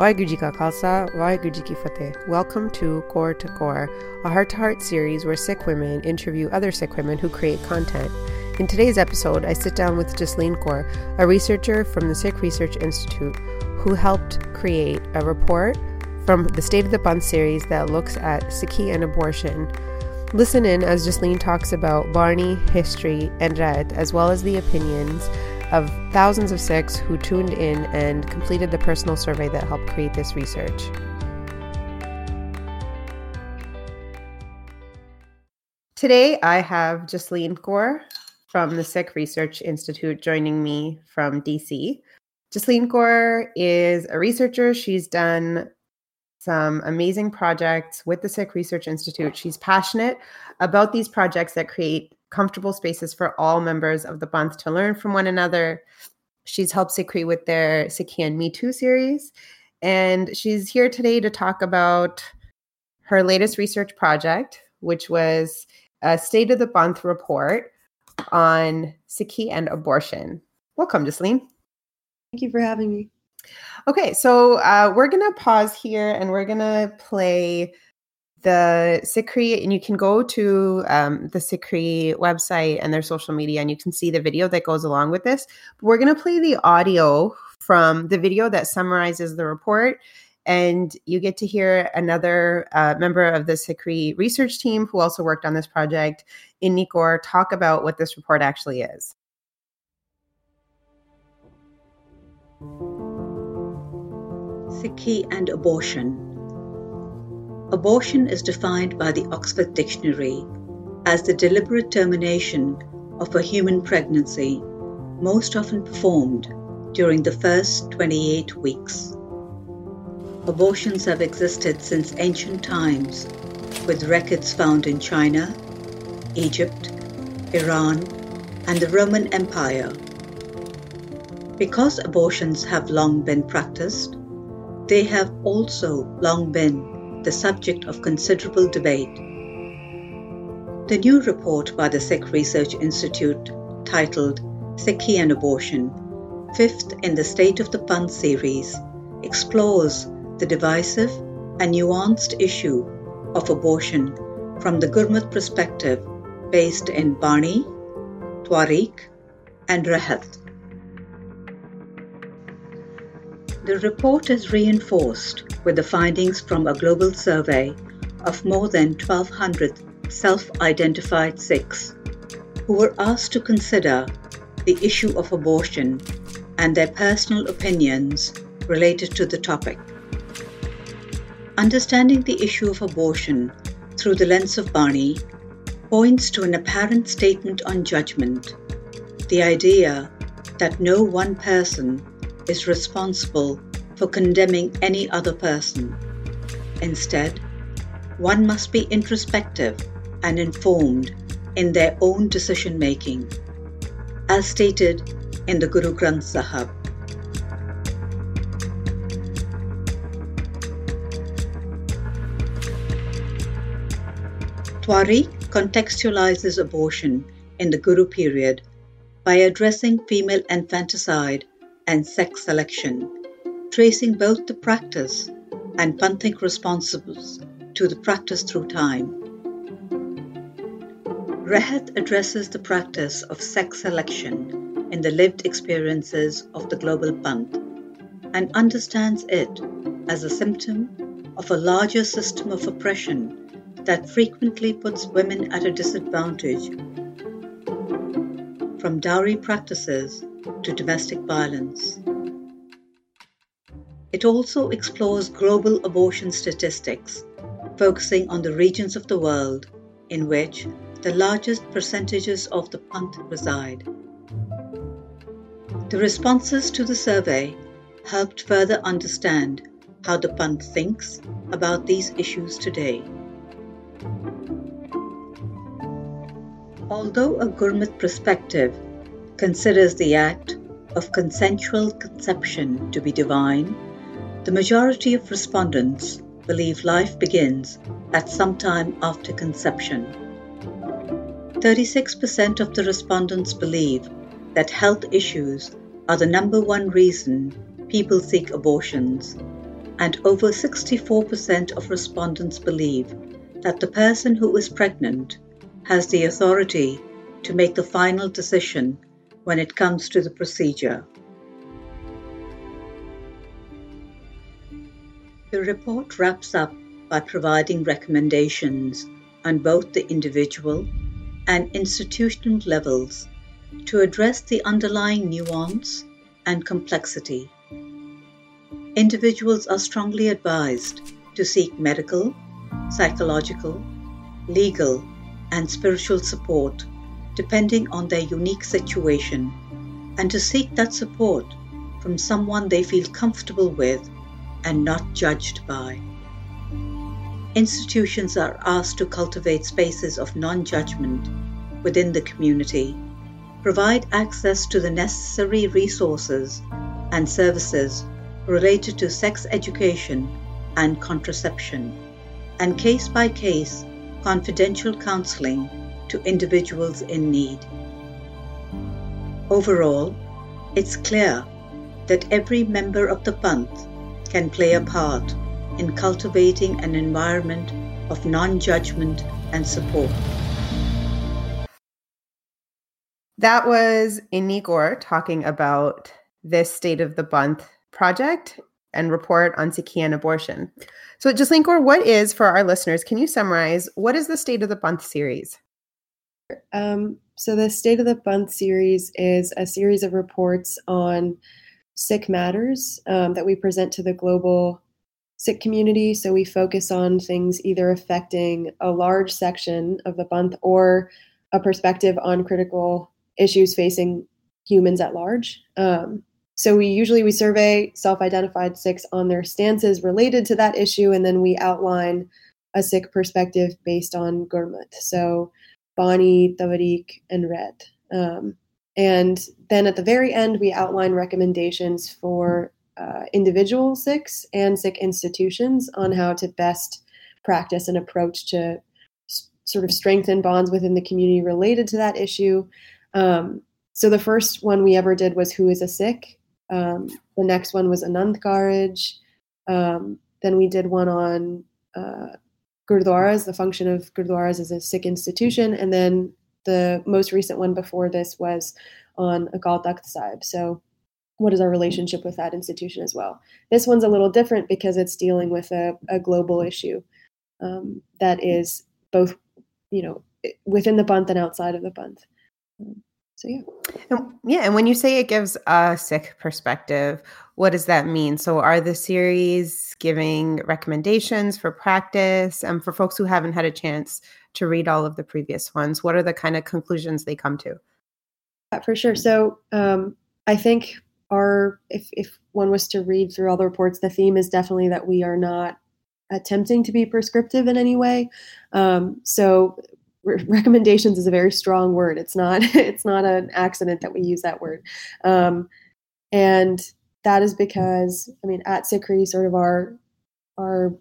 Waheguru Khalsa, Waheguru Fateh. Welcome to Kaur to Kaur, a heart to heart series where Sikh women interview other Sikh women who create content. In today's episode, I sit down with Jasleen Kaur, a researcher from the Sikh Research Institute, who helped create a report from the State of the Panth series that looks at Sikhi and abortion. Listen in as Jasleen talks about Bani, history, and Rahat, as well as the opinions of thousands of Sikhs who tuned in and completed the personal survey that helped create this research. Today, I have Jasleen Kaur from the Sikh Research Institute joining me from DC. Jasleen Kaur is a researcher. She's done some amazing projects with the Sikh Research Institute. She's passionate about these projects that create comfortable spaces for all members of the Panth to learn from one another. She's helped SikhRI with their Sikhi and Me Too series. And she's here today to talk about her latest research project, which was a State of the Panth report on Sikhi and abortion. Welcome, Jasleen. Thank you for having me. Okay, so uh, we're going to pause here and we're going to play the SikhRI, and you can go to um, the SikhRI website and their social media, and you can see the video that goes along with this. We're going to play the audio from the video that summarizes the report, and you get to hear another uh, member of the SikhRI research team who also worked on this project, Inni Kaur, talk about what this report actually is. Sikhi and abortion Abortion is defined by the Oxford Dictionary as the deliberate termination of a human pregnancy, most often performed during the first 28 weeks. Abortions have existed since ancient times, with records found in China, Egypt, Iran, and the Roman Empire. Because abortions have long been practiced, they have also long been the subject of considerable debate. The new report by the Sikh Research Institute, titled Sikhi and Abortion, fifth in the State of the Panth series, explores the divisive and nuanced issue of abortion from the Gurmat perspective based in Bani, Twarik, and Rahat. The report is reinforced with the findings from a global survey of more than 1,200 self identified Sikhs who were asked to consider the issue of abortion and their personal opinions related to the topic. Understanding the issue of abortion through the lens of Bani points to an apparent statement on judgment the idea that no one person is responsible for condemning any other person. Instead, one must be introspective and informed in their own decision making, as stated in the Guru Granth Sahib. Twarik contextualizes abortion in the Guru period by addressing female infanticide and sex selection, tracing both the practice and Panthic responsibles to the practice through time. Rahat addresses the practice of sex selection in the lived experiences of the global Panth and understands it as a symptom of a larger system of oppression that frequently puts women at a disadvantage from dowry practices to domestic violence. It also explores global abortion statistics, focusing on the regions of the world in which the largest percentages of the Panth reside. The responses to the survey helped further understand how the Panth thinks about these issues today. Although a Gurmat perspective considers the act of consensual conception to be divine, the majority of respondents believe life begins at some time after conception. 36% of the respondents believe that health issues are the number one reason people seek abortions, and over 64% of respondents believe that the person who is pregnant has the authority to make the final decision when it comes to the procedure. The report wraps up by providing recommendations on both the individual and institutional levels to address the underlying nuance and complexity. Individuals are strongly advised to seek medical, psychological, legal, and spiritual support depending on their unique situation, and to seek that support from someone they feel comfortable with and not judged by. Institutions are asked to cultivate spaces of non judgment within the community, provide access to the necessary resources and services related to sex education and contraception, and case by case confidential counseling to individuals in need. Overall, it's clear that every member of the Panth can play a part in cultivating an environment of non judgment and support. That was Inni Kaur talking about this State of the Panth project and report on Sikhi abortion. So, Jasleen Kaur, what is, for our listeners, can you summarize what is the State of the Panth series? Um, so, the State of the Panth series is a series of reports on Sikh matters um, that we present to the global Sikh community. So, we focus on things either affecting a large section of the Panth or a perspective on critical issues facing humans at large. Um, so we usually we survey self-identified Sikhs on their stances related to that issue, and then we outline a Sikh perspective based on Gurmat. So Bani, Tavarik, and Rahat. Um, and then at the very end, we outline recommendations for uh, individual Sikhs and Sikh institutions on how to best practice an approach to s- sort of strengthen bonds within the community related to that issue. Um, so the first one we ever did was Who is a Sikh? Um, the next one was Anand Karaj. Um, then we did one on uh, Gurdwaras, the function of Gurdwaras as a Sikh institution. And then the most recent one before this was on Akal Takht Sahib. So, what is our relationship with that institution as well? This one's a little different because it's dealing with a, a global issue um, that is both, you know, within the Panth and outside of the Panth. So yeah. And, yeah and when you say it gives a Sikh perspective what does that mean? So are the series giving recommendations for practice? And um, for folks who haven't had a chance to read all of the previous ones what are the kind of conclusions they come to? Yeah, for sure. So um, i think our if, if one was to read through all the reports the theme is definitely that we are not attempting to be prescriptive in any way. Um, so re- recommendations is a very strong word. It's not it's not an accident that we use that word, um, and that is because I mean at SikhRI sort of our our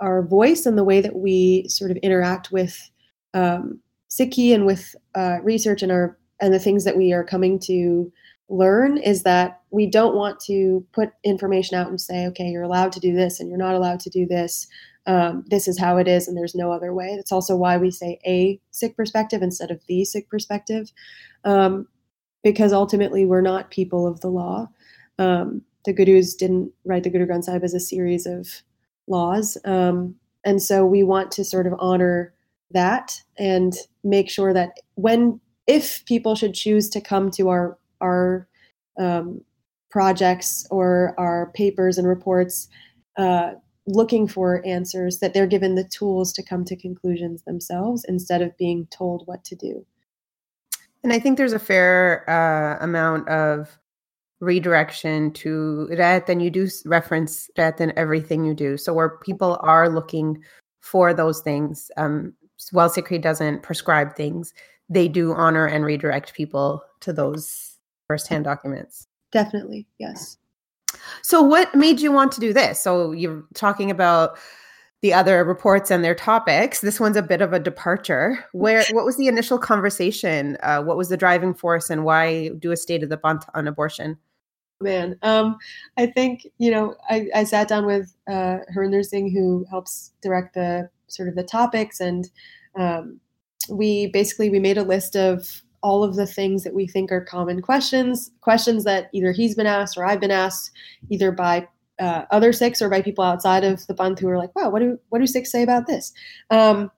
our voice and the way that we sort of interact with um, Sikhi and with uh, research and our and the things that we are coming to learn is that we don't want to put information out and say, okay, you're allowed to do this and you're not allowed to do this um, this is how it is and there's no other way. That's also why we say a Sikh perspective instead of the Sikh perspective, um, because ultimately we're not people of the law. Um, the Gurus didn't write the Guru Granth Sahib as a series of laws. Um, and so we want to sort of honor that and make sure that when, if people should choose to come to our, our um, projects or our papers and reports, uh, looking for answers that they're given the tools to come to conclusions themselves instead of being told what to do. And i think there's a fair uh, amount of redirection to that and you do reference that in everything you do. So where people are looking for those things um, while SikhRI doesn't prescribe things they do honor and redirect people to those firsthand documents definitely yes so, what made you want to do this? So, you're talking about the other reports and their topics. This one's a bit of a departure. Where what was the initial conversation? Uh, what was the driving force, and why do a state of the Panth on abortion? man. Um, I think you know I, I sat down with uh, Harinder Singh, who helps direct the sort of the topics, and um, we basically we made a list of all of the things that we think are common questions, questions that either he's been asked or I've been asked, either by uh, other Sikhs or by people outside of the Panth who are like, "Wow, what do what do Sikhs say about this?" Um,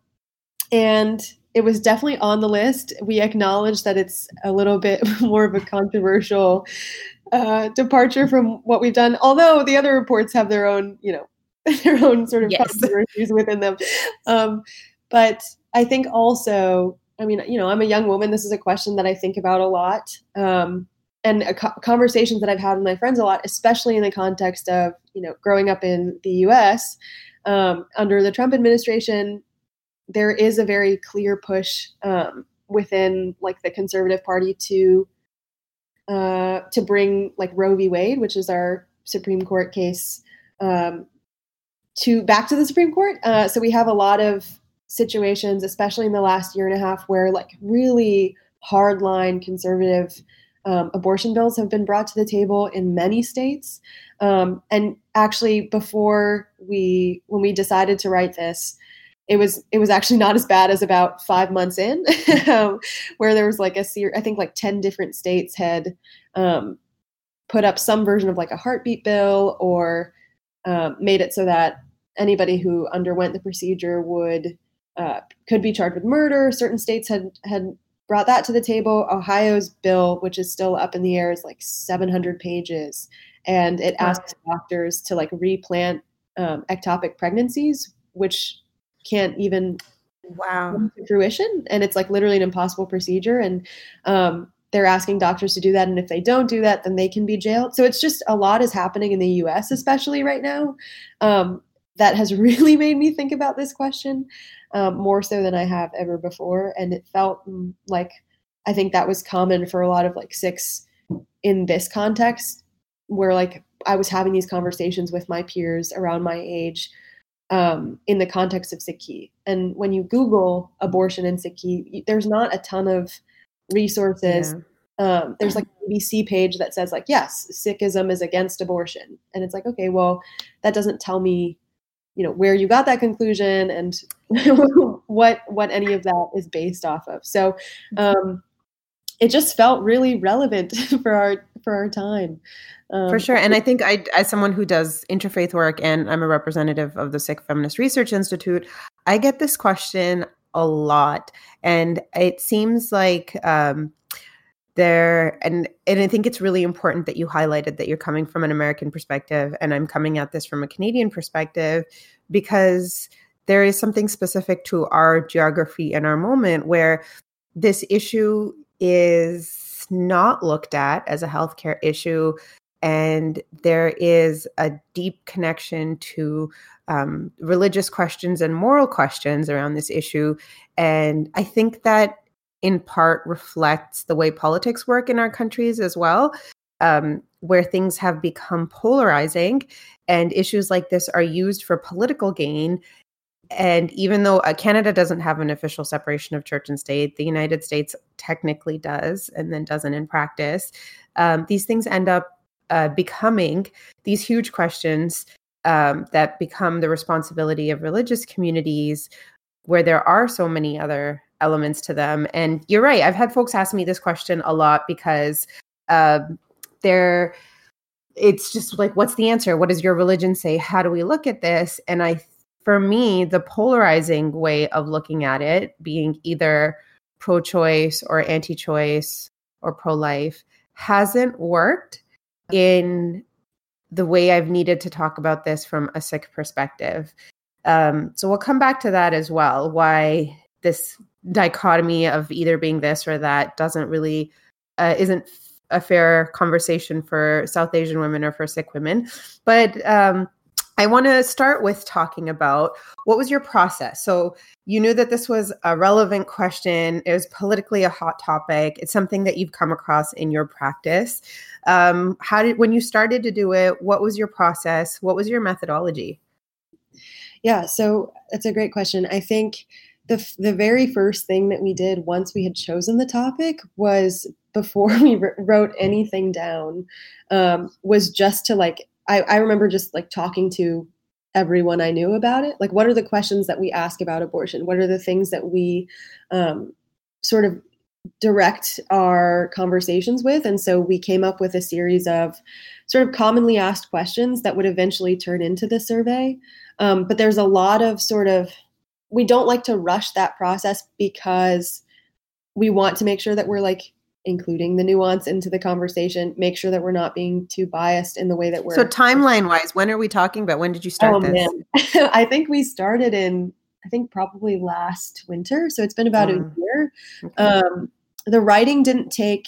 and it was definitely on the list. We acknowledge that it's a little bit more of a controversial uh, departure from what we've done. Although the other reports have their own, you know, their own sort of yes. controversies within them. Um, but I think also, I mean, you know, I'm a young woman. This is a question that I think about a lot. Um, and co- conversations that I've had with my friends a lot, especially in the context of, you know, growing up in the US um, under the Trump administration, there is a very clear push um, within like the conservative party to uh, to bring like Roe v. Wade, which is our Supreme Court case, um, to back to the Supreme Court. Uh, so we have a lot of situations, especially in the last year and a half, where like really hardline conservative um, abortion bills have been brought to the table in many states. Um, and actually, before we when we decided to write this, it was it was actually not as bad as about five months in, um, where there was like a series. I think like ten different states had um, put up some version of like a heartbeat bill or um, made it so that anybody who underwent the procedure would uh, could be charged with murder. Certain states had had brought that to the table. Ohio's bill, which is still up in the air, is like 700 pages, and it asks doctors to like replant um, ectopic pregnancies, which can't even wow. fruition. And it's like literally an impossible procedure. And um, they're asking doctors to do that. And if they don't do that then they can be jailed. So it's just a lot is happening in the us especially right now. Um, that has really made me think about this question um, more so than i have ever before and it felt mm, like i think that was common for a lot of like Sikhs in this context where like i was having these conversations with my peers around my age um, in the context of Sikhi. And when you Google abortion in Sikhi, there's not a ton of resources. Yeah. Um, there's like a BBC page that says like, yes, Sikhism is against abortion, and it's like, okay, well, that doesn't tell me, you know, where you got that conclusion and what what any of that is based off of. So, um, it just felt really relevant for our for our time. Um, For sure. And I think I, as someone who does interfaith work and I'm a representative of the Sikh Feminist Research Institute, I get this question a lot. And it seems like um, there, and, and I think it's really important that you highlighted that you're coming from an American perspective and I'm coming at this from a Canadian perspective because there is something specific to our geography and our moment where this issue is not looked at as a healthcare issue and there is a deep connection to um, religious questions and moral questions around this issue. And I think that in part reflects the way politics work in our countries as well, um, where things have become polarizing and issues like this are used for political gain. And even though uh, Canada doesn't have an official separation of church and state, the United States technically does and then doesn't in practice. Um, these things end up uh, becoming these huge questions um, that become the responsibility of religious communities where there are so many other elements to them. And you're right. I've had folks ask me this question a lot because uh, they're, it's just like, what's the answer? What does your religion say? How do we look at this? And I, for me, the polarizing way of looking at it being either pro choice or anti choice or pro life hasn't worked in the way I've needed to talk about this from a Sikh perspective. Um, so we'll come back to that as well. Why this dichotomy of either being this or that doesn't really uh, isn't a fair conversation for South Asian women or for Sikh women. But um, I want to start with talking about what was your process. So you knew that this was a relevant question. It was politically a hot topic. It's something that you've come across in your practice. Um, how did when you started to do it? What was your process? What was your methodology? Yeah, so that's a great question. I think the the very first thing that we did once we had chosen the topic was before we wrote anything down um, was just to like I, I remember just like talking to everyone I knew about it. Like, what are the questions that we ask about abortion? What are the things that we um, sort of direct our conversations with? And so we came up with a series of sort of commonly asked questions that would eventually turn into the survey. Um, but there's a lot of sort of, we don't like to rush that process because we want to make sure that we're like including the nuance into the conversation make sure that we're not being too biased in the way that we're so timeline wise when are we talking about when did you start oh, this man. i think we started in i think probably last winter so it's been about a year okay. um, the writing didn't take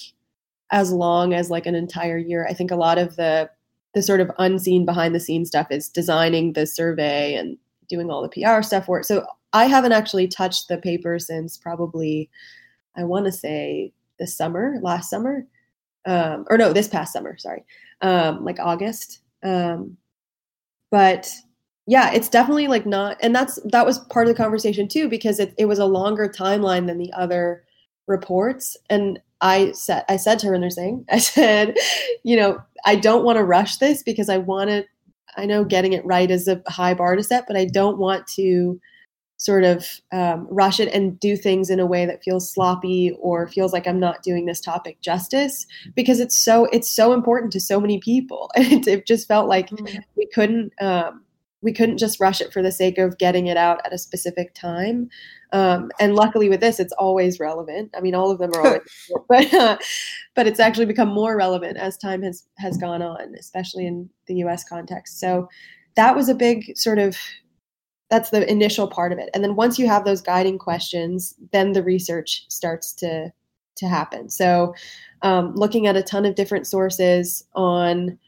as long as like an entire year i think a lot of the the sort of unseen behind the scenes stuff is designing the survey and doing all the pr stuff for it so i haven't actually touched the paper since probably i want to say this summer, last summer, um, or no, this past summer, sorry, um, like August. Um, but yeah, it's definitely like not, and that's that was part of the conversation too because it, it was a longer timeline than the other reports. And I said, I said to her in their thing, I said, you know, I don't want to rush this because I want to. I know getting it right is a high bar to set, but I don't want to sort of um, rush it and do things in a way that feels sloppy or feels like I'm not doing this topic justice because it's so it's so important to so many people and it, it just felt like mm-hmm. we couldn't um, we couldn't just rush it for the sake of getting it out at a specific time um, and luckily with this it's always relevant. I mean all of them are always but uh, but it's actually become more relevant as time has has gone on especially in the US context. So that was a big sort of that's the initial part of it. And then once you have those guiding questions then the research starts to to happen. So um, looking at a ton of different sources on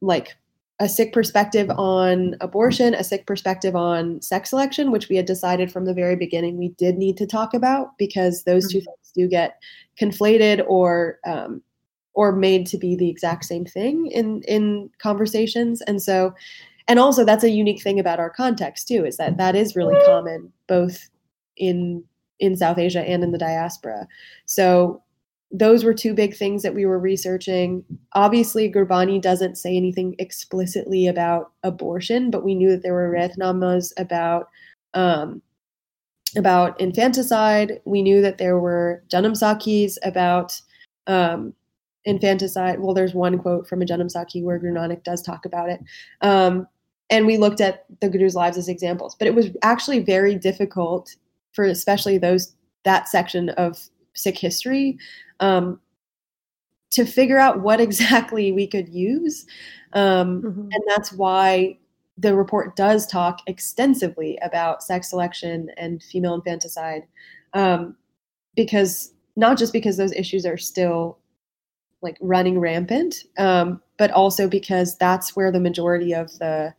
like a Sikh perspective on abortion a Sikh perspective on sex selection which we had decided from the very beginning we did need to talk about because those two mm-hmm. things do get conflated or um, or made to be the exact same thing in in conversations and so and also that's a unique thing about our context too is that that is really common both in in south asia and in the diaspora so those were two big things that we were researching obviously gurbani doesn't say anything explicitly about abortion but we knew that there were riwayatnamas about um, about infanticide we knew that there were janam sakhis about um, infanticide. Well, there's one quote from a Janam Sakhi where Guru does talk about it. Um, and we looked at the Guru's lives as examples. But it was actually very difficult for especially those that section of Sikh history um, to figure out what exactly we could use. Um, mm-hmm. And that's why the report does talk extensively about sex selection and female infanticide, um, because not just because those issues are still like running rampant, um, but also because that's where the majority of the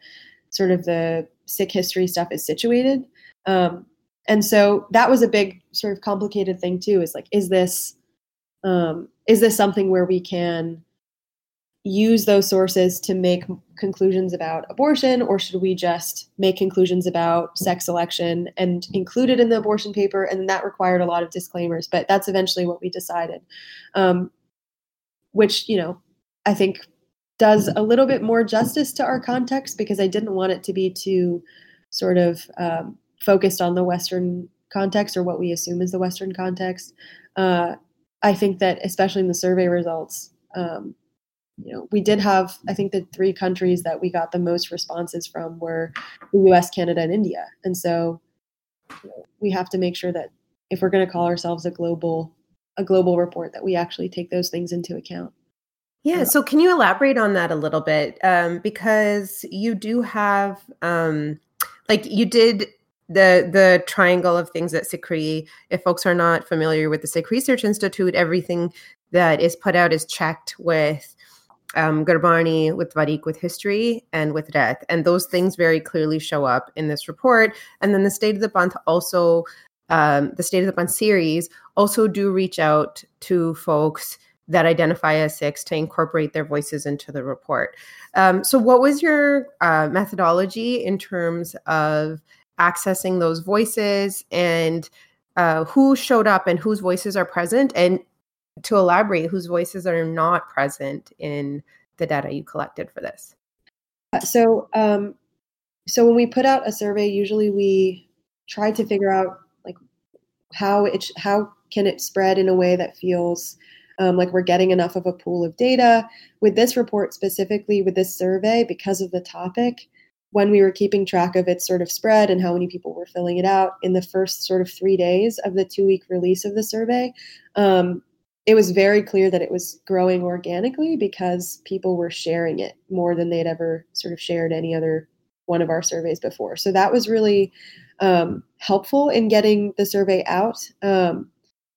sort of the Sikh history stuff is situated. Um, and so that was a big sort of complicated thing too. Is like, is this um, is this something where we can use those sources to make conclusions about abortion, or should we just make conclusions about sex selection and include it in the abortion paper? And that required a lot of disclaimers, but that's eventually what we decided. Um, which you know I think does a little bit more justice to our context because I didn't want it to be too sort of um, focused on the Western context or what we assume is the Western context. Uh, I think that especially in the survey results, um, you know, we did have I think the three countries that we got the most responses from were the U.S., Canada, and India, and so you know, we have to make sure that if we're going to call ourselves a global a global report that we actually take those things into account. Yeah. So, can you elaborate on that a little bit? Um, because you do have, um, like, you did the the triangle of things at SikhRI. If folks are not familiar with the Sikh Research Institute, everything that is put out is checked with um, Gurbani, with Tariq, with history, and with death, and those things very clearly show up in this report. And then the State of the Panth also um, the State of the Panth series also do reach out to folks that identify as Sikhs to incorporate their voices into the report. Um, so, what was your uh, methodology in terms of accessing those voices and uh, who showed up and whose voices are present? And to elaborate whose voices are not present in the data you collected for this? Uh, so, um, so when we put out a survey, usually we try to figure out like how it how can it spread in a way that feels um, like we're getting enough of a pool of data. With this report specifically, with this survey, because of the topic, when we were keeping track of its sort of spread and how many people were filling it out in the first sort of three days of the two week release of the survey, um, it was very clear that it was growing organically because people were sharing it more than they'd ever sort of shared any other one of our surveys before. So that was really um, helpful in getting the survey out. Um,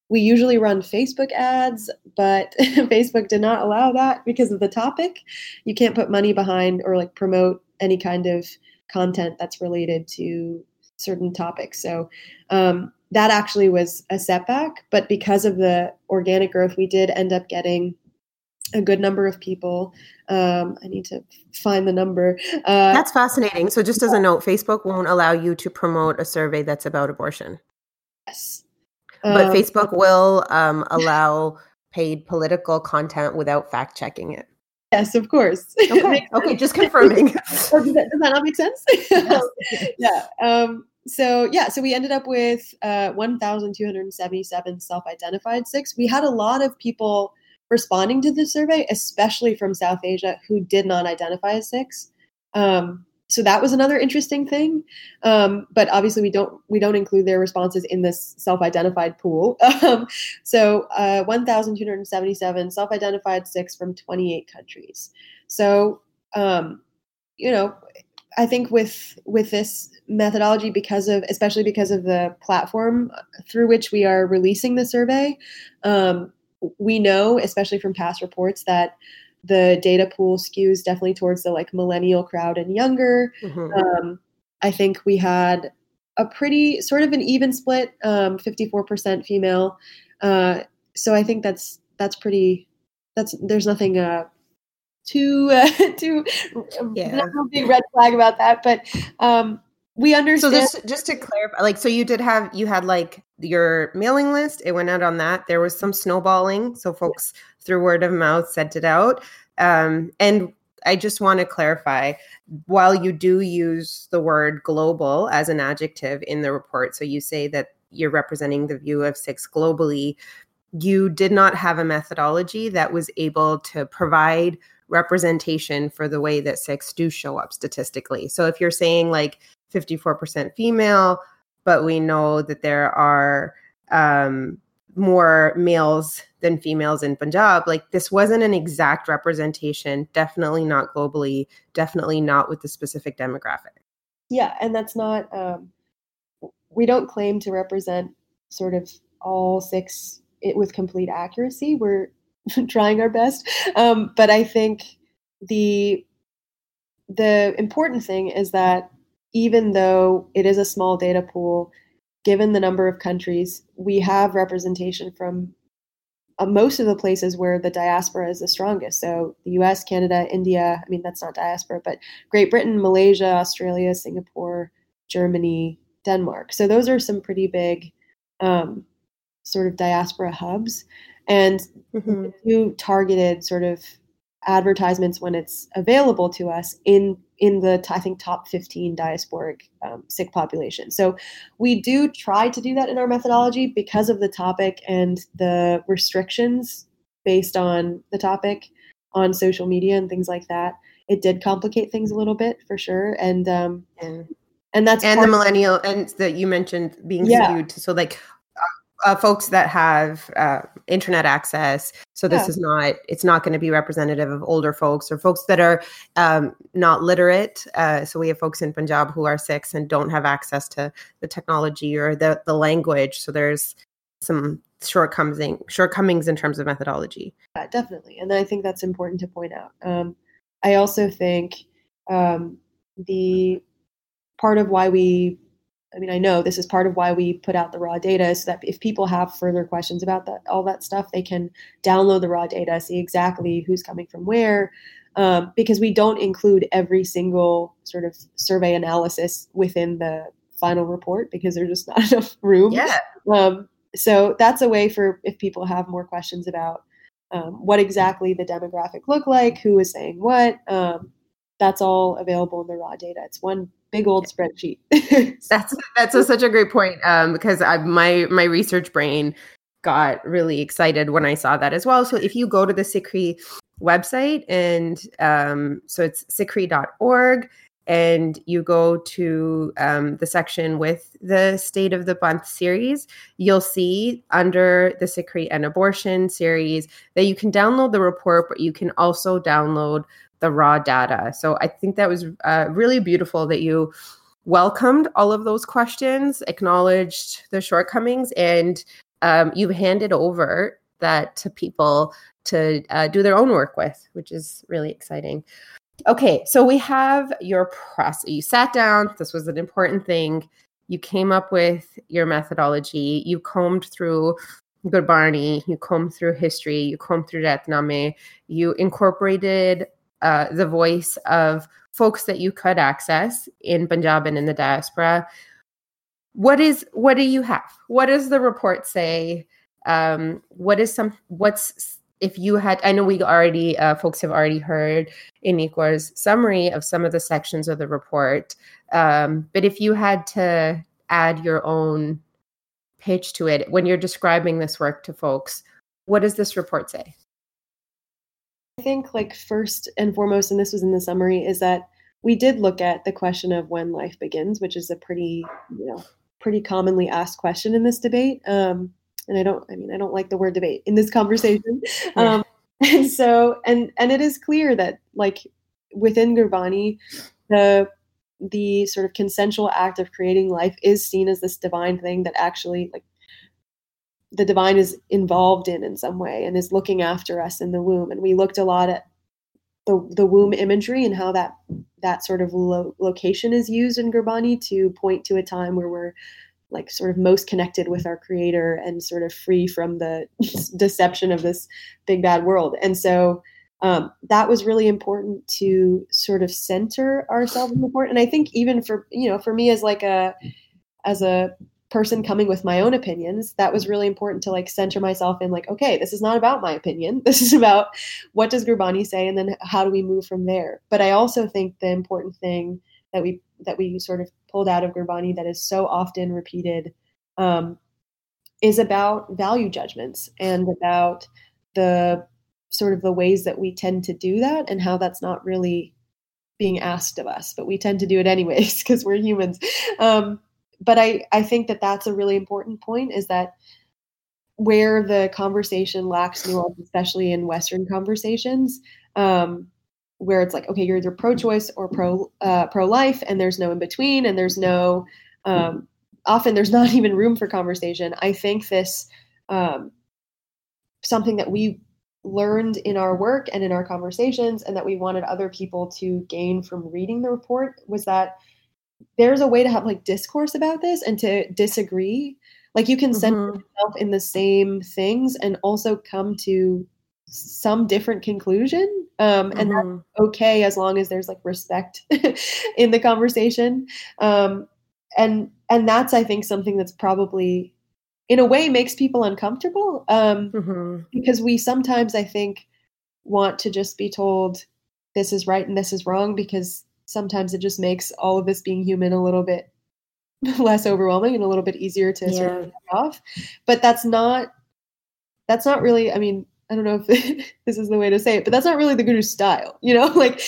we usually run Facebook ads, but Facebook did not allow that because of the topic. You can't put money behind or like promote any kind of content that's related to certain topics. So um, that actually was a setback. But because of the organic growth, we did end up getting a good number of people. Um, I need to find the number. Uh, that's fascinating. So, just as a note, Facebook won't allow you to promote a survey that's about abortion. Yes. But um, Facebook will um, allow paid political content without fact checking it. Yes, of course. Okay, okay just confirming. oh, does, that, does, that, not make sense? Yes. yeah. Um, so yeah, so we ended up with uh, 1,277 self-identified Sikhs. We had a lot of people responding to the survey, especially from South Asia, who did not identify as Sikhs. Um, so that was another interesting thing. Um, but obviously, we don't we don't include their responses in this self-identified pool. Um, so uh, 1,277 self-identified Sikhs from 28 countries. So um, you know, I think with with this methodology, because of especially because of the platform through which we are releasing the survey, um, we know, especially from past reports, that the data pool skews definitely towards the like millennial crowd and younger. Mm-hmm. Um, I think we had a pretty sort of an even split, um, 54% female. Uh, so I think that's that's pretty. That's there's nothing uh, too uh, too yeah. big red flag about that, but um, we understand. So just just to clarify, like, so you did have you had like your mailing list. It went out on that. There was some snowballing, so folks through word of mouth sent it out. Um, and I just want to clarify while you do use the word global as an adjective in the report, so you say that you're representing the view of Sikhs globally, you did not have a methodology that was able to provide representation for the way that Sikhs do show up statistically. So if you're saying like 54% female, but we know that there are um, more males than females in Punjab. Like this wasn't an exact representation, definitely not globally, definitely not with the specific demographic. Yeah, and that's not um, we don't claim to represent sort of all Sikhs it, with complete accuracy. We're trying our best, um, but I think the the important thing is that even though it is a small data pool, given the number of countries, we have representation from uh, most of the places where the diaspora is the strongest. So the US, Canada, India, I mean, that's not diaspora, but Great Britain, Malaysia, Australia, Singapore, Germany, Denmark. So those are some pretty big um, sort of diaspora hubs. And mm-hmm. do targeted sort of advertisements when it's available to us in in the I think top 15 diasporic um, Sikh population. So we do try to do that in our methodology because of the topic and the restrictions based on the topic on social media and things like that. It did complicate things a little bit for sure, and um, and, and that's and the millennial and that you mentioned being yeah. skewed. So like uh, folks that have uh, internet access. So this yeah. is not it's not going to be representative of older folks or folks that are um, not literate. Uh, so we have folks in Punjab who are Sikhs and don't have access to the technology or the the language. So there's some shortcomings shortcomings in terms of methodology. Yeah, definitely, and I think that's important to point out. Um, I also think um, the part of why we I mean, I know this is part of why we put out the raw data so that if people have further questions about that, all that stuff, they can download the raw data, see exactly who's coming from where, um, because we don't include every single sort of survey analysis within the final report because there's just not enough room. Yeah. Um, so that's a way for if people have more questions about um, what exactly the demographic look like, who is saying what. Um, that's all available in the raw data. It's one big old spreadsheet. that's that's a, such a great point um, because I, my my research brain got really excited when I saw that as well. So if you go to the SikhRI website and um, so it's sikhri.org and you go to um, the section with the State of the Panth series, you'll see under the Sikhi and abortion series that you can download the report, but you can also download the raw data. So I think that was uh, really beautiful that you welcomed all of those questions, acknowledged the shortcomings, and um, you've handed over that to people to uh, do their own work with, which is really exciting. Okay, so we have your process. You sat down, this was an important thing. You came up with your methodology, you combed through Gurbani, you combed through history, you combed through Ratname, you incorporated uh, the voice of folks that you could access in Punjab and in the diaspora. What is what do you have? What does the report say? Um, what is some what's if you had i know we already uh, folks have already heard Inni Kaur's summary of some of the sections of the report um, but if you had to add your own pitch to it when you're describing this work to folks what does this report say think, like, first and foremost, and this was in the summary, is that we did look at the question of when life begins, which is a pretty, you know, pretty commonly asked question in this debate. Um, and I don't, I mean, I don't like the word debate in this conversation. Yeah. Um, and so, and and it is clear that, like, within Gurbani, the the sort of consensual act of creating life is seen as this divine thing that actually like the divine is involved in in some way and is looking after us in the womb. And we looked a lot at the, the womb imagery and how that that sort of lo- location is used in Gurbani to point to a time where we're like sort of most connected with our creator and sort of free from the deception of this big bad world. And so um, that was really important to sort of center ourselves in the port and i think even for you know for me as like a as a person coming with my own opinions that was really important to like center myself in like okay this is not about my opinion. This is about what does gurbani say and then how do we move from there? But i also think the important thing that we that we sort of pulled out of gurbani that is so often repeated um, is about value judgments and about the sort of the ways that we tend to do that and how that's not really being asked of us but we tend to do it anyways because we're humans. Um, but I, I think that that's a really important point is that where the conversation lacks nuance, especially in Western conversations, um, where it's like, okay, you're either pro-choice or pro uh, pro-life, and there's no in between, and there's no um, often there's not even room for conversation. I think this um, something that we learned in our work and in our conversations, and that we wanted other people to gain from reading the report was that there's a way to have like discourse about this and to disagree. Like you can mm-hmm. yourself in the same things and also come to some different conclusion. Um, and mm-hmm. that's okay as long as there's like respect in the conversation. Um, and and that's I think something that's probably in a way makes people uncomfortable um, mm-hmm. because we sometimes I think want to just be told this is right and this is wrong because sometimes it just makes all of this being human a little bit less overwhelming and a little bit easier to yeah. sort of off. But that's not that's not really I mean, I don't know if this is the way to say it, but that's not really the guru style, you know? Like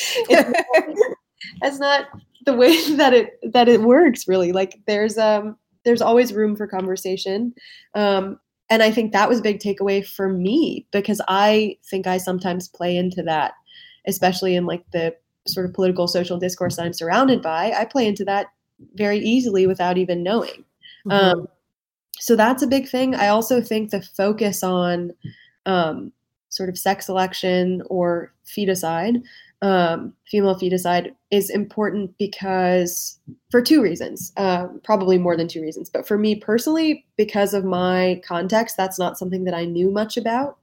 that's not the way that it that it works really. Like there's um there's always room for conversation. Um and I think that was a big takeaway for me because I think I sometimes play into that, especially in like the sort of political social discourse that I'm surrounded by, I play into that very easily without even knowing. Mm-hmm. Um, so that's a big thing. I also think the focus on um, sort of sex selection or feticide, um, female feticide, is important because for two reasons, uh, probably more than two reasons. But for me personally, because of my context, that's not something that I knew much about.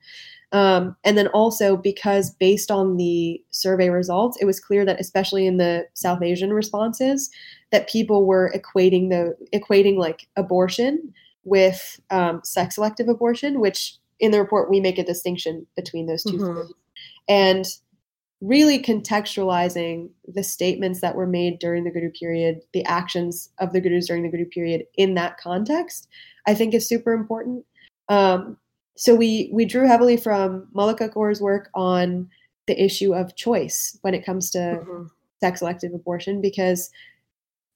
Um, and then also because based on the survey results, it was clear that especially in the South Asian responses, that people were equating the equating like abortion with um, sex selective abortion, which in the report we make a distinction between those 2 mm-hmm. and really contextualizing the statements that were made during the Guru period, the actions of the Gurus during the Guru period in that context, I think is super important. Um, so we we drew heavily from Mallika Kaur's work on the issue of choice when it comes to mm-hmm. sex selective abortion because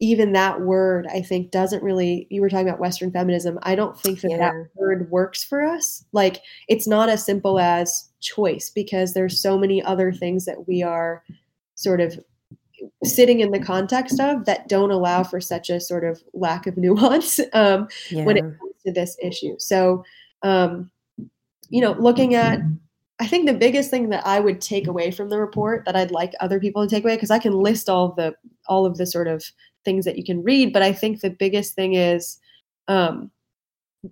even that word i think doesn't really you were talking about western feminism i don't think that yeah. that word works for us like it's not as simple as choice because there's so many other things that we are sort of sitting in the context of that don't allow for such a sort of lack of nuance um, yeah. when it comes to this issue so um, you know looking at I think the biggest thing that I would take away from the report that I'd like other people to take away because I can list all of the all of the sort of things that you can read, but I think the biggest thing is um,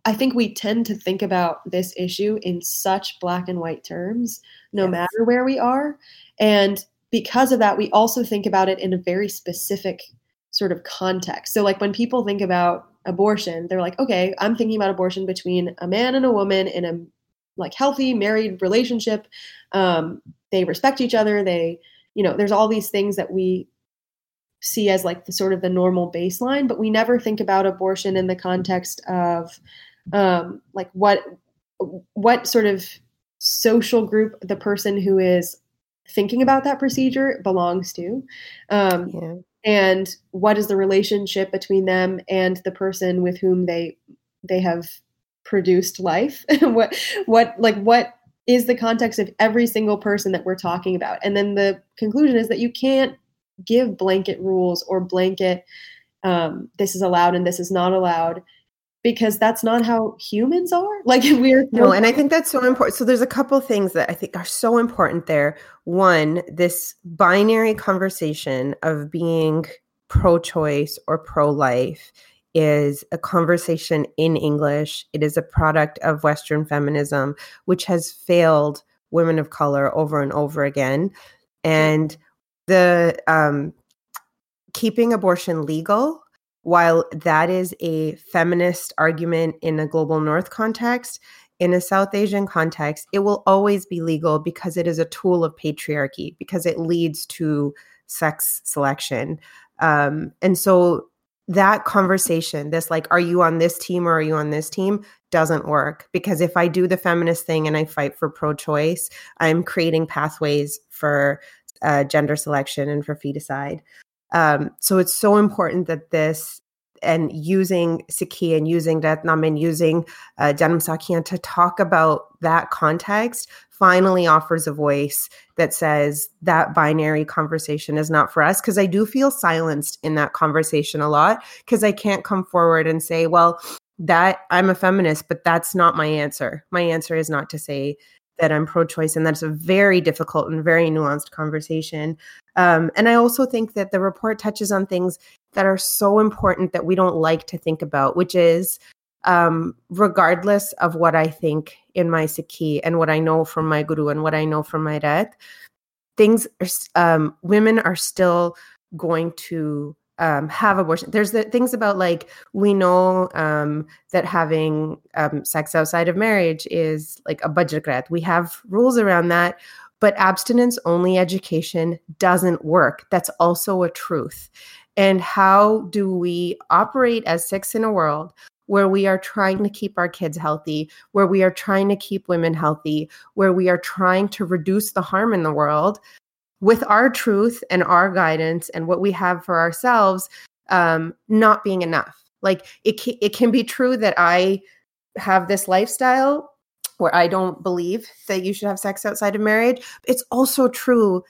I think we tend to think about this issue in such black and white terms, no yes. matter where we are. And because of that, we also think about it in a very specific sort of context. So, like when people think about abortion, they're like, okay, I'm thinking about abortion between a man and a woman in a like healthy married relationship. Um, they respect each other. They, you know, there's all these things that we see as like the sort of the normal baseline, but we never think about abortion in the context of um, like what what sort of social group the person who is thinking about that procedure belongs to. Um, yeah. And what is the relationship between them and the person with whom they they have produced life. What what like what is the context of every single person that we're talking about? And then the conclusion is that you can't give blanket rules or blanket um, this is allowed and this is not allowed because that's not how humans are. Like we're no and i think that's so important so there's a couple things that i think are so important there. One this binary conversation of being pro-choice or pro-life is a conversation in English. It is a product of Western feminism, which has failed women of color over and over again. And the um, keeping abortion legal, while that is a feminist argument in a global north context, in a South Asian context, it will always be legal because it is a tool of patriarchy, because it leads to sex selection. Um, and so that conversation, this like, are you on this team or are you on this team, doesn't work. Because if I do the feminist thing and I fight for pro choice, I'm creating pathways for uh, gender selection and for feticide. Um, so it's so important that this and using Sikhi and using Ratnam and using uh, Janam Sakhiyan to talk about that context finally offers a voice that says that binary conversation is not for us. Because I do feel silenced in that conversation a lot because I can't come forward and say, well, that I'm a feminist, but that's not my answer. My answer is not to say that I'm pro choice. And that's a very difficult and very nuanced conversation. Um, and I also think that the report touches on things that are so important that we don't like to think about, which is um, regardless of what I think in my Sikhi and what I know from my guru and what I know from my Rahat, things are, um, women are still going to um, have abortion. There's the things about like we know um, that having um, sex outside of marriage is like a bajjar We have rules around that, but abstinence only education doesn't work. That's also a truth. And how do we operate as Sikhs in a world where we are trying to keep our kids healthy, where we are trying to keep women healthy, where we are trying to reduce the harm in the world with our truth and our guidance and what we have for ourselves um, not being enough. Like it, it can be true that I have this lifestyle where I don't believe that you should have sex outside of marriage. It's also true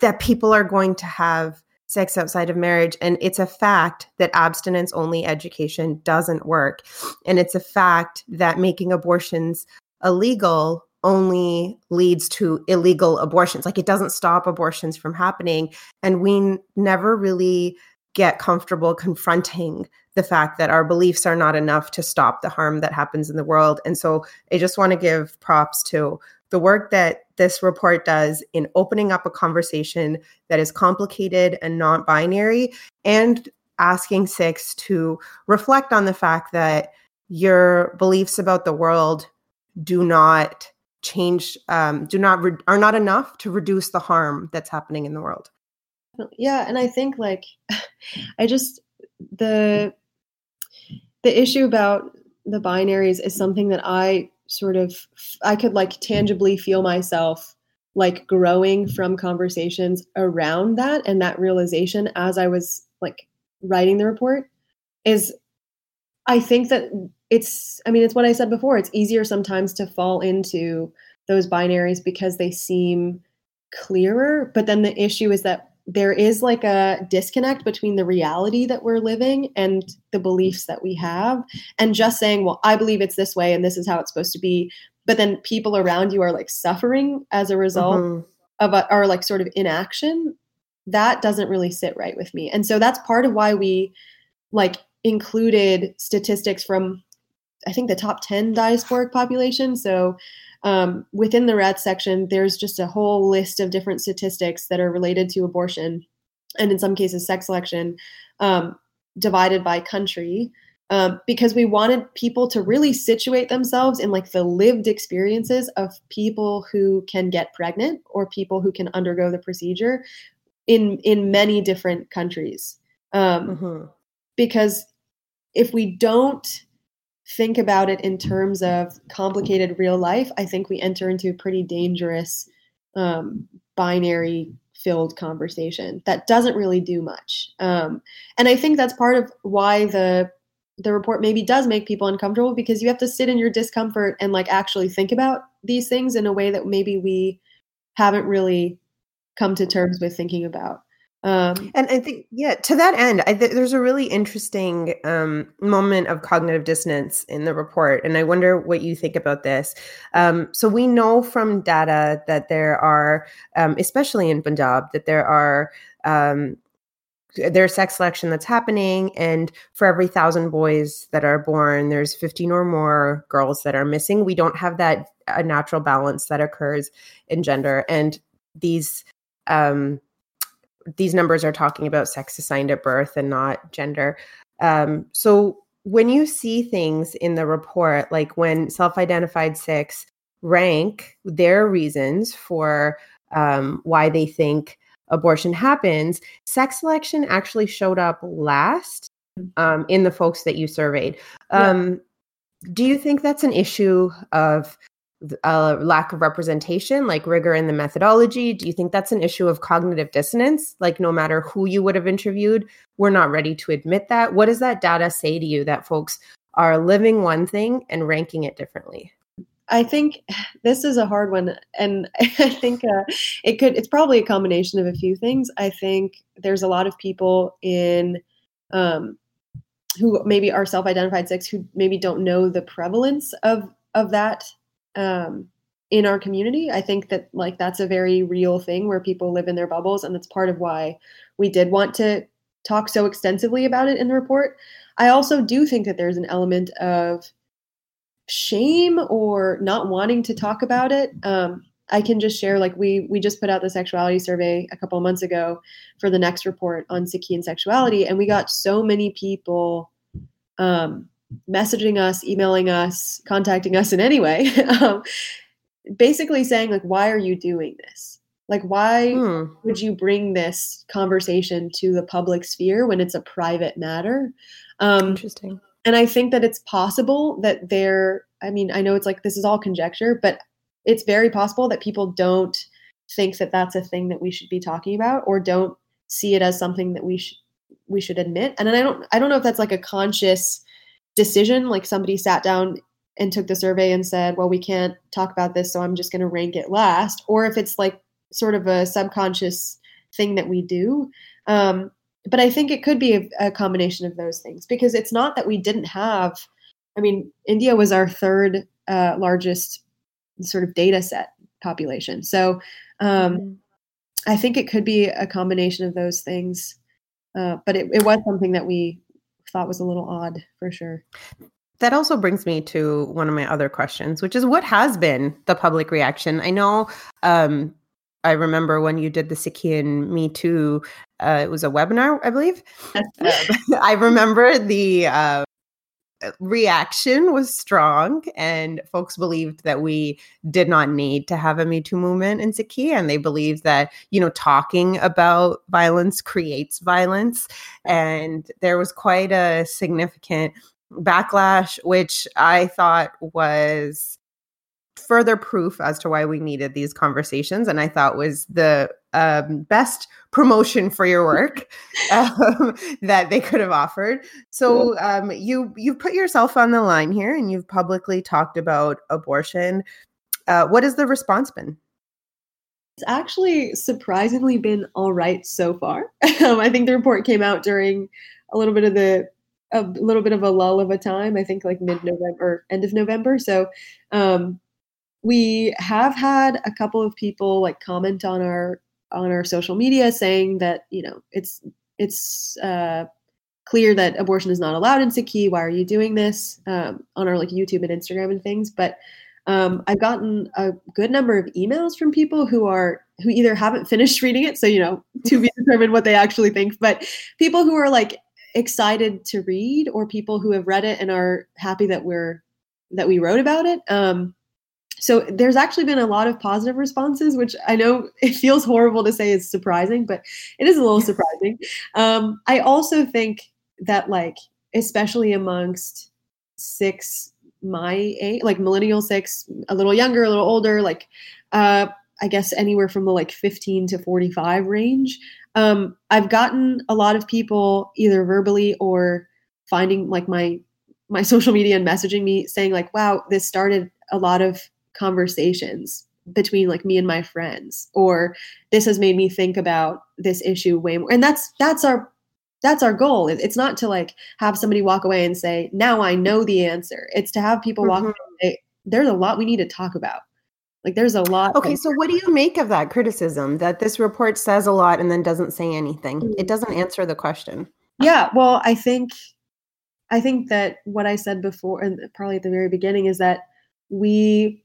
that people are going to have sex outside of marriage. And it's a fact that abstinence only education doesn't work. And it's a fact that making abortions illegal only leads to illegal abortions. Like it doesn't stop abortions from happening. And we n- never really get comfortable confronting the fact that our beliefs are not enough to stop the harm that happens in the world. And so I just want to give props to the work that this report does in opening up a conversation that is complicated and not binary and asking Sikhs to reflect on the fact that your beliefs about the world do not change um, do not re- are not enough to reduce the harm that's happening in the world. Yeah and i think like i just the the issue about the binaries is something that i sort of i could like tangibly feel myself like growing from conversations around that and that realization as i was like writing the report is i think that it's i mean it's what i said before it's easier sometimes to fall into those binaries because they seem clearer but then the issue is that there is like a disconnect between the reality that we're living and the beliefs that we have and just saying well i believe it's this way and this is how it's supposed to be but then people around you are like suffering as a result mm-hmm. of a, or like sort of inaction that doesn't really sit right with me and so that's part of why we like included statistics from I think the top 10 diasporic population. So um, within the red section, there's just a whole list of different statistics that are related to abortion and in some cases sex selection um, divided by country. Um, because we wanted people to really situate themselves in like the lived experiences of people who can get pregnant or people who can undergo the procedure in in many different countries um, mm-hmm. because if we don't think about it in terms of complicated real life, I think we enter into a pretty dangerous um, binary filled conversation that doesn't really do much. Um, and I think that's part of why the the report maybe does make people uncomfortable because you have to sit in your discomfort and like actually think about these things in a way that maybe we haven't really come to terms with thinking about. Um, and I think, yeah, to that end, I th- there's a really interesting um, moment of cognitive dissonance in the report. And I wonder what you think about this. Um, so, we know from data that there are, um, especially in Punjab, that there are um, there's sex selection that's happening and for every thousand boys that are born there's 15 or more girls that are missing we don't have that a natural balance that occurs in gender and these um these numbers are talking about sex assigned at birth and not gender. Um, so when you see things in the report, like when self identified Sikhs rank their reasons for um, why they think abortion happens, sex selection actually showed up last um, in the folks that you surveyed. Um, yeah. Do you think that's an issue of a lack of representation, like rigor in the methodology? Do you think that's an issue of cognitive dissonance? Like, no matter who you would have interviewed, we're not ready to admit that. What does that data say to you that folks are living one thing and ranking it differently? I think this is a hard one, and I think uh, it could. It's probably a combination of a few things. I think there's a lot of people in um, who maybe are self-identified Sikhs who maybe don't know the prevalence of of that um, in our community. I think that like that's a very real thing where people live in their bubbles, and that's part of why we did want to talk so extensively about it in the report. I also do think that there's an element of shame or not wanting to talk about it. Um, I can just share like we we just put out the sexuality survey a couple months ago for the next report on Sikhi and sexuality, and we got so many people um, messaging us, emailing us, contacting us in any way, um, basically saying like, "Why are you doing this? Like, why hmm. would you bring this conversation to the public sphere when it's a private matter?" Um, Interesting. And I think that it's possible that there. I mean, I know it's like this is all conjecture, but it's very possible that people don't think that that's a thing that we should be talking about, or don't see it as something that we should we should admit. And I don't I don't know if that's like a conscious decision like somebody sat down and took the survey and said well we can't talk about this so i'm just going to rank it last or if it's like sort of a subconscious thing that we do um, but i think it could be a, a combination of those things because it's not that we didn't have i mean india was our third uh, largest sort of data set population so um, mm-hmm. i think it could be a combination of those things uh, but it, it was something that we thought was a little odd for sure. That also brings me to one of my other questions, which is what has been the public reaction? I know um, I remember when you did the Sikhi and Me Too, uh, it was a webinar, I believe. I remember the uh, reaction was strong, and folks believed that we did not need to have a Me Too movement in Sikhi, and they believed that you know talking about violence creates violence, and there was quite a significant backlash, which I thought was further proof as to why we needed these conversations and i thought was the um, best promotion for your work um, that they could have offered. So um, you you've put yourself on the line here and you've publicly talked about abortion. Uh, what has the response been? It's actually surprisingly been all right so far. Um, i think the report came out during a little bit of the a little bit of a lull of a time i think like mid-november end of november. So um, we have had a couple of people like comment on our on our social media saying that you know it's it's uh, clear that abortion is not allowed in Sikhi. Why are you doing this um, on our like YouTube and Instagram and things? But um, I've gotten a good number of emails from people who are who either haven't finished reading it, so you know to be determined what they actually think, but people who are like excited to read, or people who have read it and are happy that we're that we wrote about it. Um, so there's actually been a lot of positive responses, which I know it feels horrible to say is surprising, but it is a little surprising. Um, I also think that like, especially amongst Sikhs my age, like millennial Sikhs, a little younger, a little older, like uh, I guess anywhere from the like 15 to 45 range. Um, I've gotten a lot of people either verbally or finding like my my social media and messaging me saying like, "Wow, this started a lot of conversations between like me and my friends or this has made me think about this issue way more and that's that's our that's our goal. It's not to like have somebody walk away and say now i know the answer. It's to have people mm-hmm. walk away say, there's a lot we need to talk about. Like there's a lot okay so what do you make of that criticism that this report says a lot and then doesn't say anything? Mm-hmm. it doesn't answer the question. Yeah well i think i think that what i said before and probably at the very beginning is that we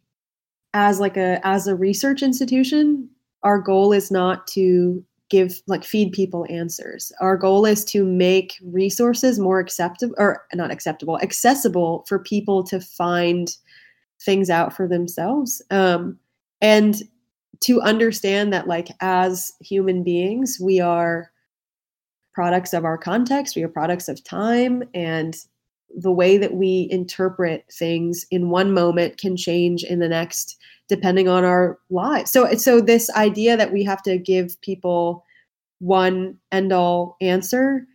as like a as a research institution our goal is not to give like feed people answers. Our goal is to make resources more acceptable or not acceptable accessible for people to find things out for themselves. Um, and to understand that like as human beings we are products of our context we are products of time and the way that we interpret things in one moment can change in the next depending on our lives. So so this idea that we have to give people one end all answer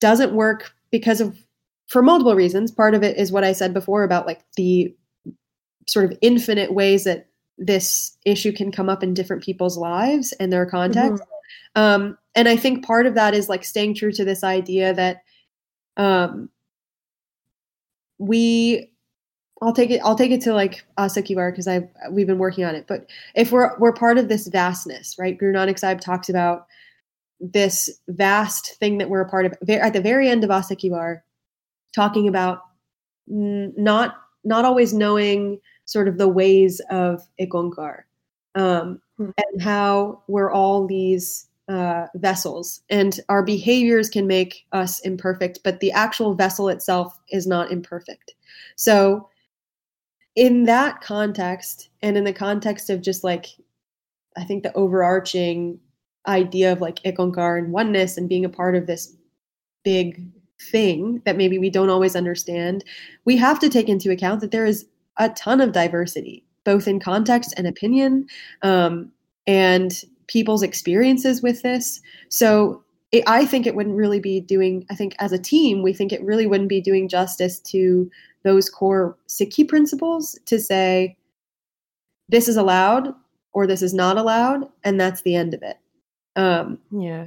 doesn't work because of for multiple reasons. Part of it is what i said before about like the sort of infinite ways that this issue can come up in different people's lives and their context. Mm-hmm. um, and i think part of that is like staying true to this idea that um, we I'll take it. I'll take it to like Asa ki Var because I we've been working on it. But if we're we're part of this vastness, right? Guru Nanak Sahib talks about this vast thing that we're a part of. At the very end of Asa ki Var, talking about not not always knowing sort of the ways of Ek Onkar, um, hmm. and how we're all these uh, vessels. And our behaviors can make us imperfect but the actual vessel itself is not imperfect. So in that context and in the context of just like i think the overarching idea of like Ek Onkar and oneness and being a part of this big thing that maybe we don't always understand we have to take into account that there is a ton of diversity both in context and opinion. Um, and people's experiences with this. So it, I think it wouldn't really be doing, I think as a team, we think it really wouldn't be doing justice to those core Sikhi principles to say, this is allowed or this is not allowed, and that's the end of it. Um, yeah.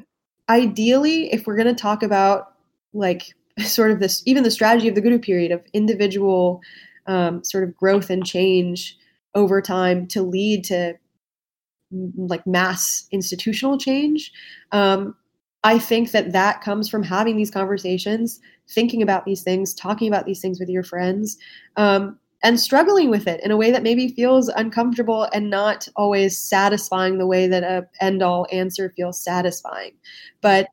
Ideally, if we're going to talk about like sort of this, even the strategy of the Guru period of individual um, sort of growth and change over time to lead to like mass institutional change. Um, I think that that comes from having these conversations, thinking about these things, talking about these things with your friends, um, and struggling with it in a way that maybe feels uncomfortable and not always satisfying the way that a end all answer feels satisfying. But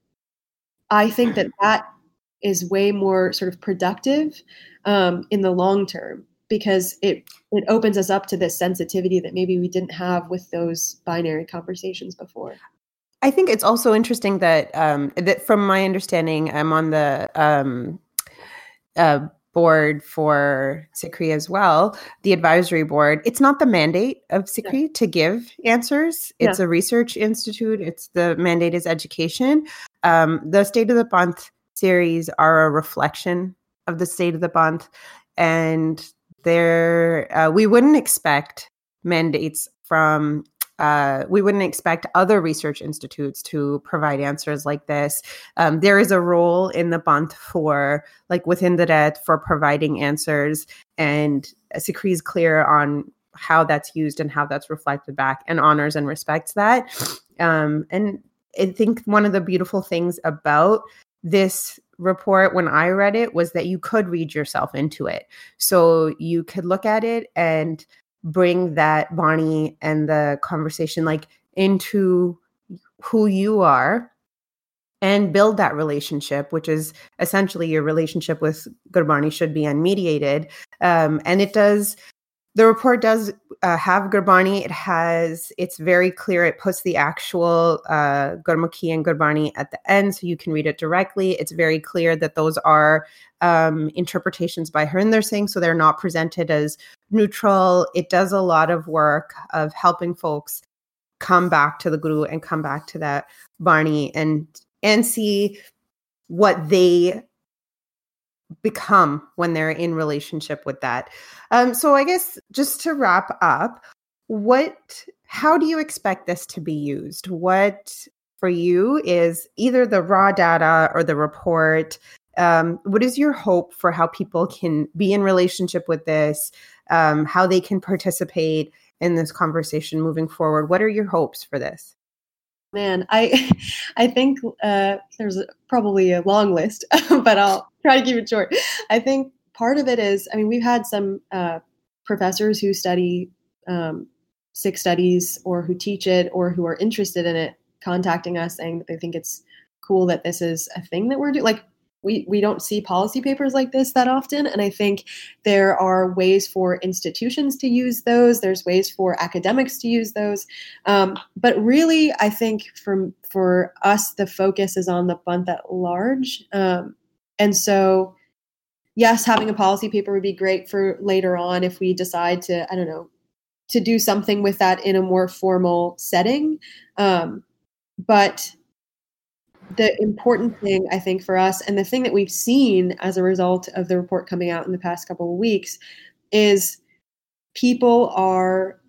I think that that is way more sort of productive um, in the long term because it it opens us up to this sensitivity that maybe we didn't have with those binary conversations before. I think it's also interesting that um, that from my understanding, I'm on the um, uh, board for SikhRI as well, the advisory board. It's not the mandate of SikhRI yeah. to give answers. It's yeah. a research institute. It's the mandate is education. Um, the State of the Panth series are a reflection of the state of the Panth, and there uh, we wouldn't expect mandates from uh, we wouldn't expect other research institutes to provide answers like this. Um, there is a role in the Panth for, like within the Rahat, for providing answers, and SikhRI is clear on how that's used and how that's reflected back and honors and respects that. Um, and I think one of the beautiful things about this report when I read it was that you could read yourself into it. So you could look at it and bring that Bani and the conversation like into who you are and build that relationship, which is essentially your relationship with Gurbani should be unmediated. Um, and it does the report does uh, have Gurbani. It has, it's very clear. It puts the actual uh, Gurmukhi and Gurbani at the end so you can read it directly. It's very clear that those are um, interpretations by Harinder Singh, so they're not presented as neutral. It does a lot of work of helping folks come back to the Guru and come back to that Bani and and see what they become when they're in relationship with that. Um, so I guess just to wrap up, what how do you expect this to be used? What for you is either the raw data or the report? Um, what is your hope for how people can be in relationship with this? Um, how they can participate in this conversation moving forward? What are your hopes for this? Man, I I think uh, there's probably a long list, but I'll try to keep it short. I think part of it is, I mean, we've had some uh, professors who study um, Sikh studies or who teach it or who are interested in it contacting us saying that they think it's cool that this is a thing that we're doing. Like we we don't see policy papers like this that often and i think there are ways for institutions to use those there's ways for academics to use those um, but really i think for for us the focus is on the Panth at large um, and so yes having a policy paper would be great for later on if we decide to i don't know to do something with that in a more formal setting. Um, but the important thing I think for us, and the thing that we've seen as a result of the report coming out in the past couple of weeks, is people are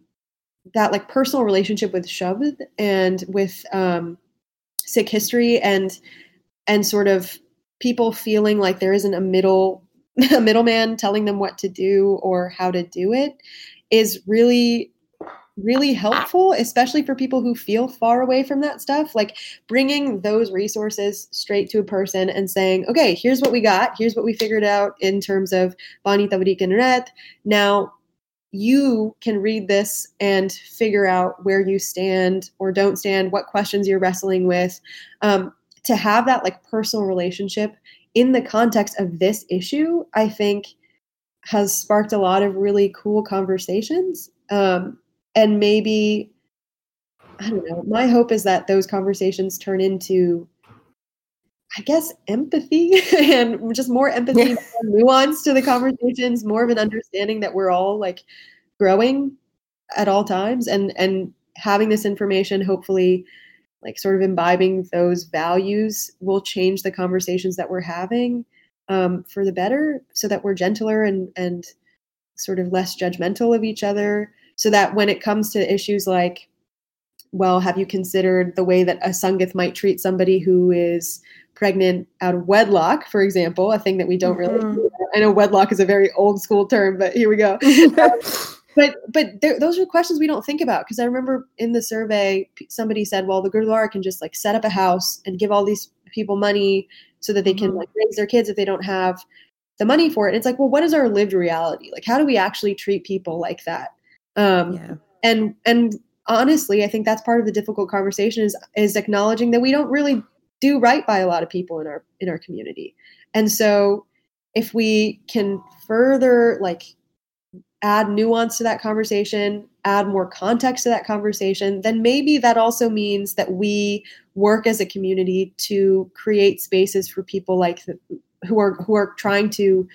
that like personal relationship with Shabd and with um, Sikh history and and sort of people feeling like there isn't a middle a middleman telling them what to do or how to do it is really really helpful, especially for people who feel far away from that stuff. Like bringing those resources straight to a person and saying, okay, here's what we got. Here's what we figured out in terms of Bani and Rahat. Now you can read this and figure out where you stand or don't stand, what questions you're wrestling with. Um, to have that like personal relationship in the context of this issue, I think has sparked a lot of really cool conversations. Um, and maybe I don't know. My hope is that those conversations turn into, I guess, empathy and just more empathy, yeah. more nuance to the conversations, more of an understanding that we're all like growing at all times, and and having this information, hopefully, like sort of imbibing those values, will change the conversations that we're having um, for the better, so that we're gentler and and sort of less judgmental of each other. So that when it comes to issues like well have you considered the way that a sangat might treat somebody who is pregnant out of wedlock for example a thing that we don't really mm-hmm. i know wedlock is a very old school term but here we go but but there, those are questions we don't think about because i remember in the survey somebody said well the gurdwara can just like set up a house and give all these people money so that they can mm-hmm. like raise their kids if they don't have the money for it and it's like well what is our lived reality like how do we actually treat people like that um, yeah. And and honestly, I think that's part of the difficult conversation is is acknowledging that we don't really do right by a lot of people in our in our community, And so if we can further like add nuance to that conversation, add more context to that conversation, then maybe that also means that we work as a community to create spaces for people like the, who are who are trying to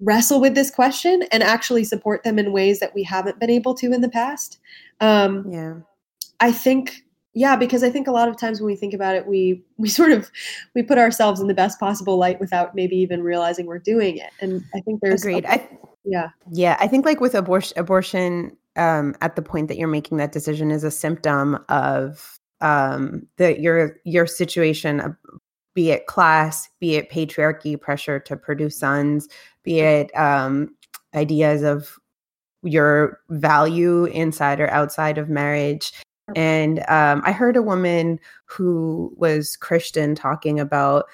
wrestle with this question and actually support them in ways that we haven't been able to in the past. Um, yeah, I think yeah because i think a lot of times when we think about it we we sort of we put ourselves in the best possible light without maybe even realizing we're doing it. And i think there's agreed. A, I, yeah. Yeah i think like with abortion abortion um, at the point that you're making that decision is a symptom of um, the your your situation uh, be it class be it patriarchy pressure to produce sons be it um, ideas of your value inside or outside of marriage. And um, I heard a woman who was Christian talking about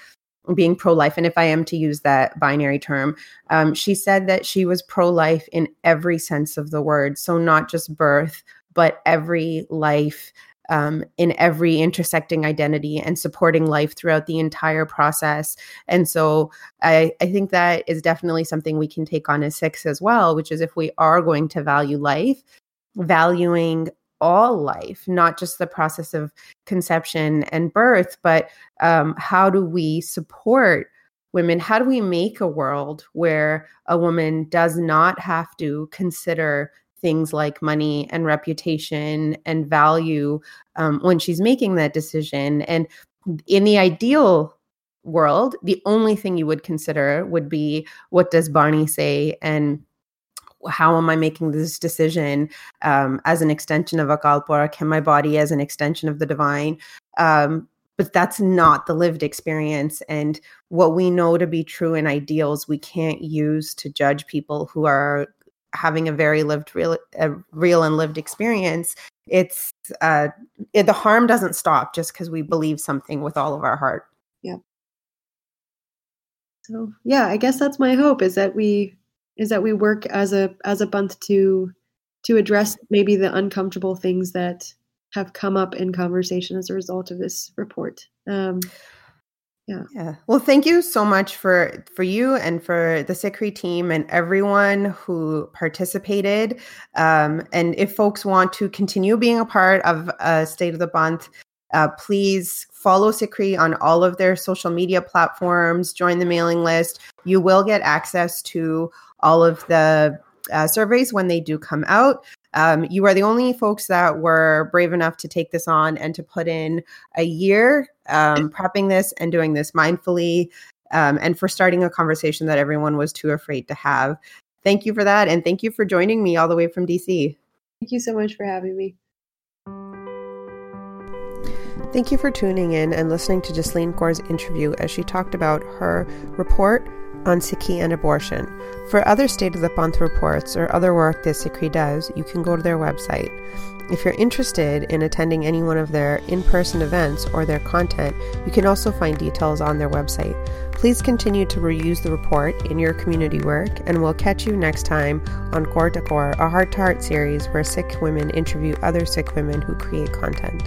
being pro life. And if I am to use that binary term, um, she said that she was pro life in every sense of the word. So, not just birth, but every life. Um, in every intersecting identity and supporting life throughout the entire process. And so I, I think that is definitely something we can take on as Sikhs as well, which is if we are going to value life, valuing all life, not just the process of conception and birth, but um, how do we support women? How do we make a world where a woman does not have to consider things like money and reputation and value um, when she's making that decision? And in the ideal world, the only thing you would consider would be what does Bani say and how am I making this decision um, as an extension of Akal Purakh? Can my body as an extension of the divine? Um, but that's not the lived experience. And what we know to be true and ideals, we can't use to judge people who are having a very lived, real, a real and lived experience. It's uh, it, the harm doesn't stop just because we believe something with all of our heart. Yeah. So yeah, I guess that's my hope is that we is that we work as a as a bunch to to address maybe the uncomfortable things that have come up in conversation as a result of this report. Um, yeah. Yeah. Well, thank you so much for for you and for the SikhRI team and everyone who participated. Um, and if folks want to continue being a part of uh, State of the Panth, uh, please follow SikhRI on all of their social media platforms. Join the mailing list. You will get access to all of the uh, surveys when they do come out. Um, you are the only folks that were brave enough to take this on and to put in a year um, prepping this and doing this mindfully um, and for starting a conversation that everyone was too afraid to have. Thank you for that. And thank you for joining me all the way from DC. Thank you so much for having me. Thank you for tuning in and listening to Jasleen Kaur's interview as she talked about her report on Sikhi and abortion. For other State of the Panth reports or other work that SikhRI does, you can go to their website. If you're interested in attending any one of their in person events or their content, you can also find details on their website. Please continue to reuse the report in your community work, and we'll catch you next time on Kaur to Kaur, a heart to heart series where Sikh women interview other Sikh women who create content.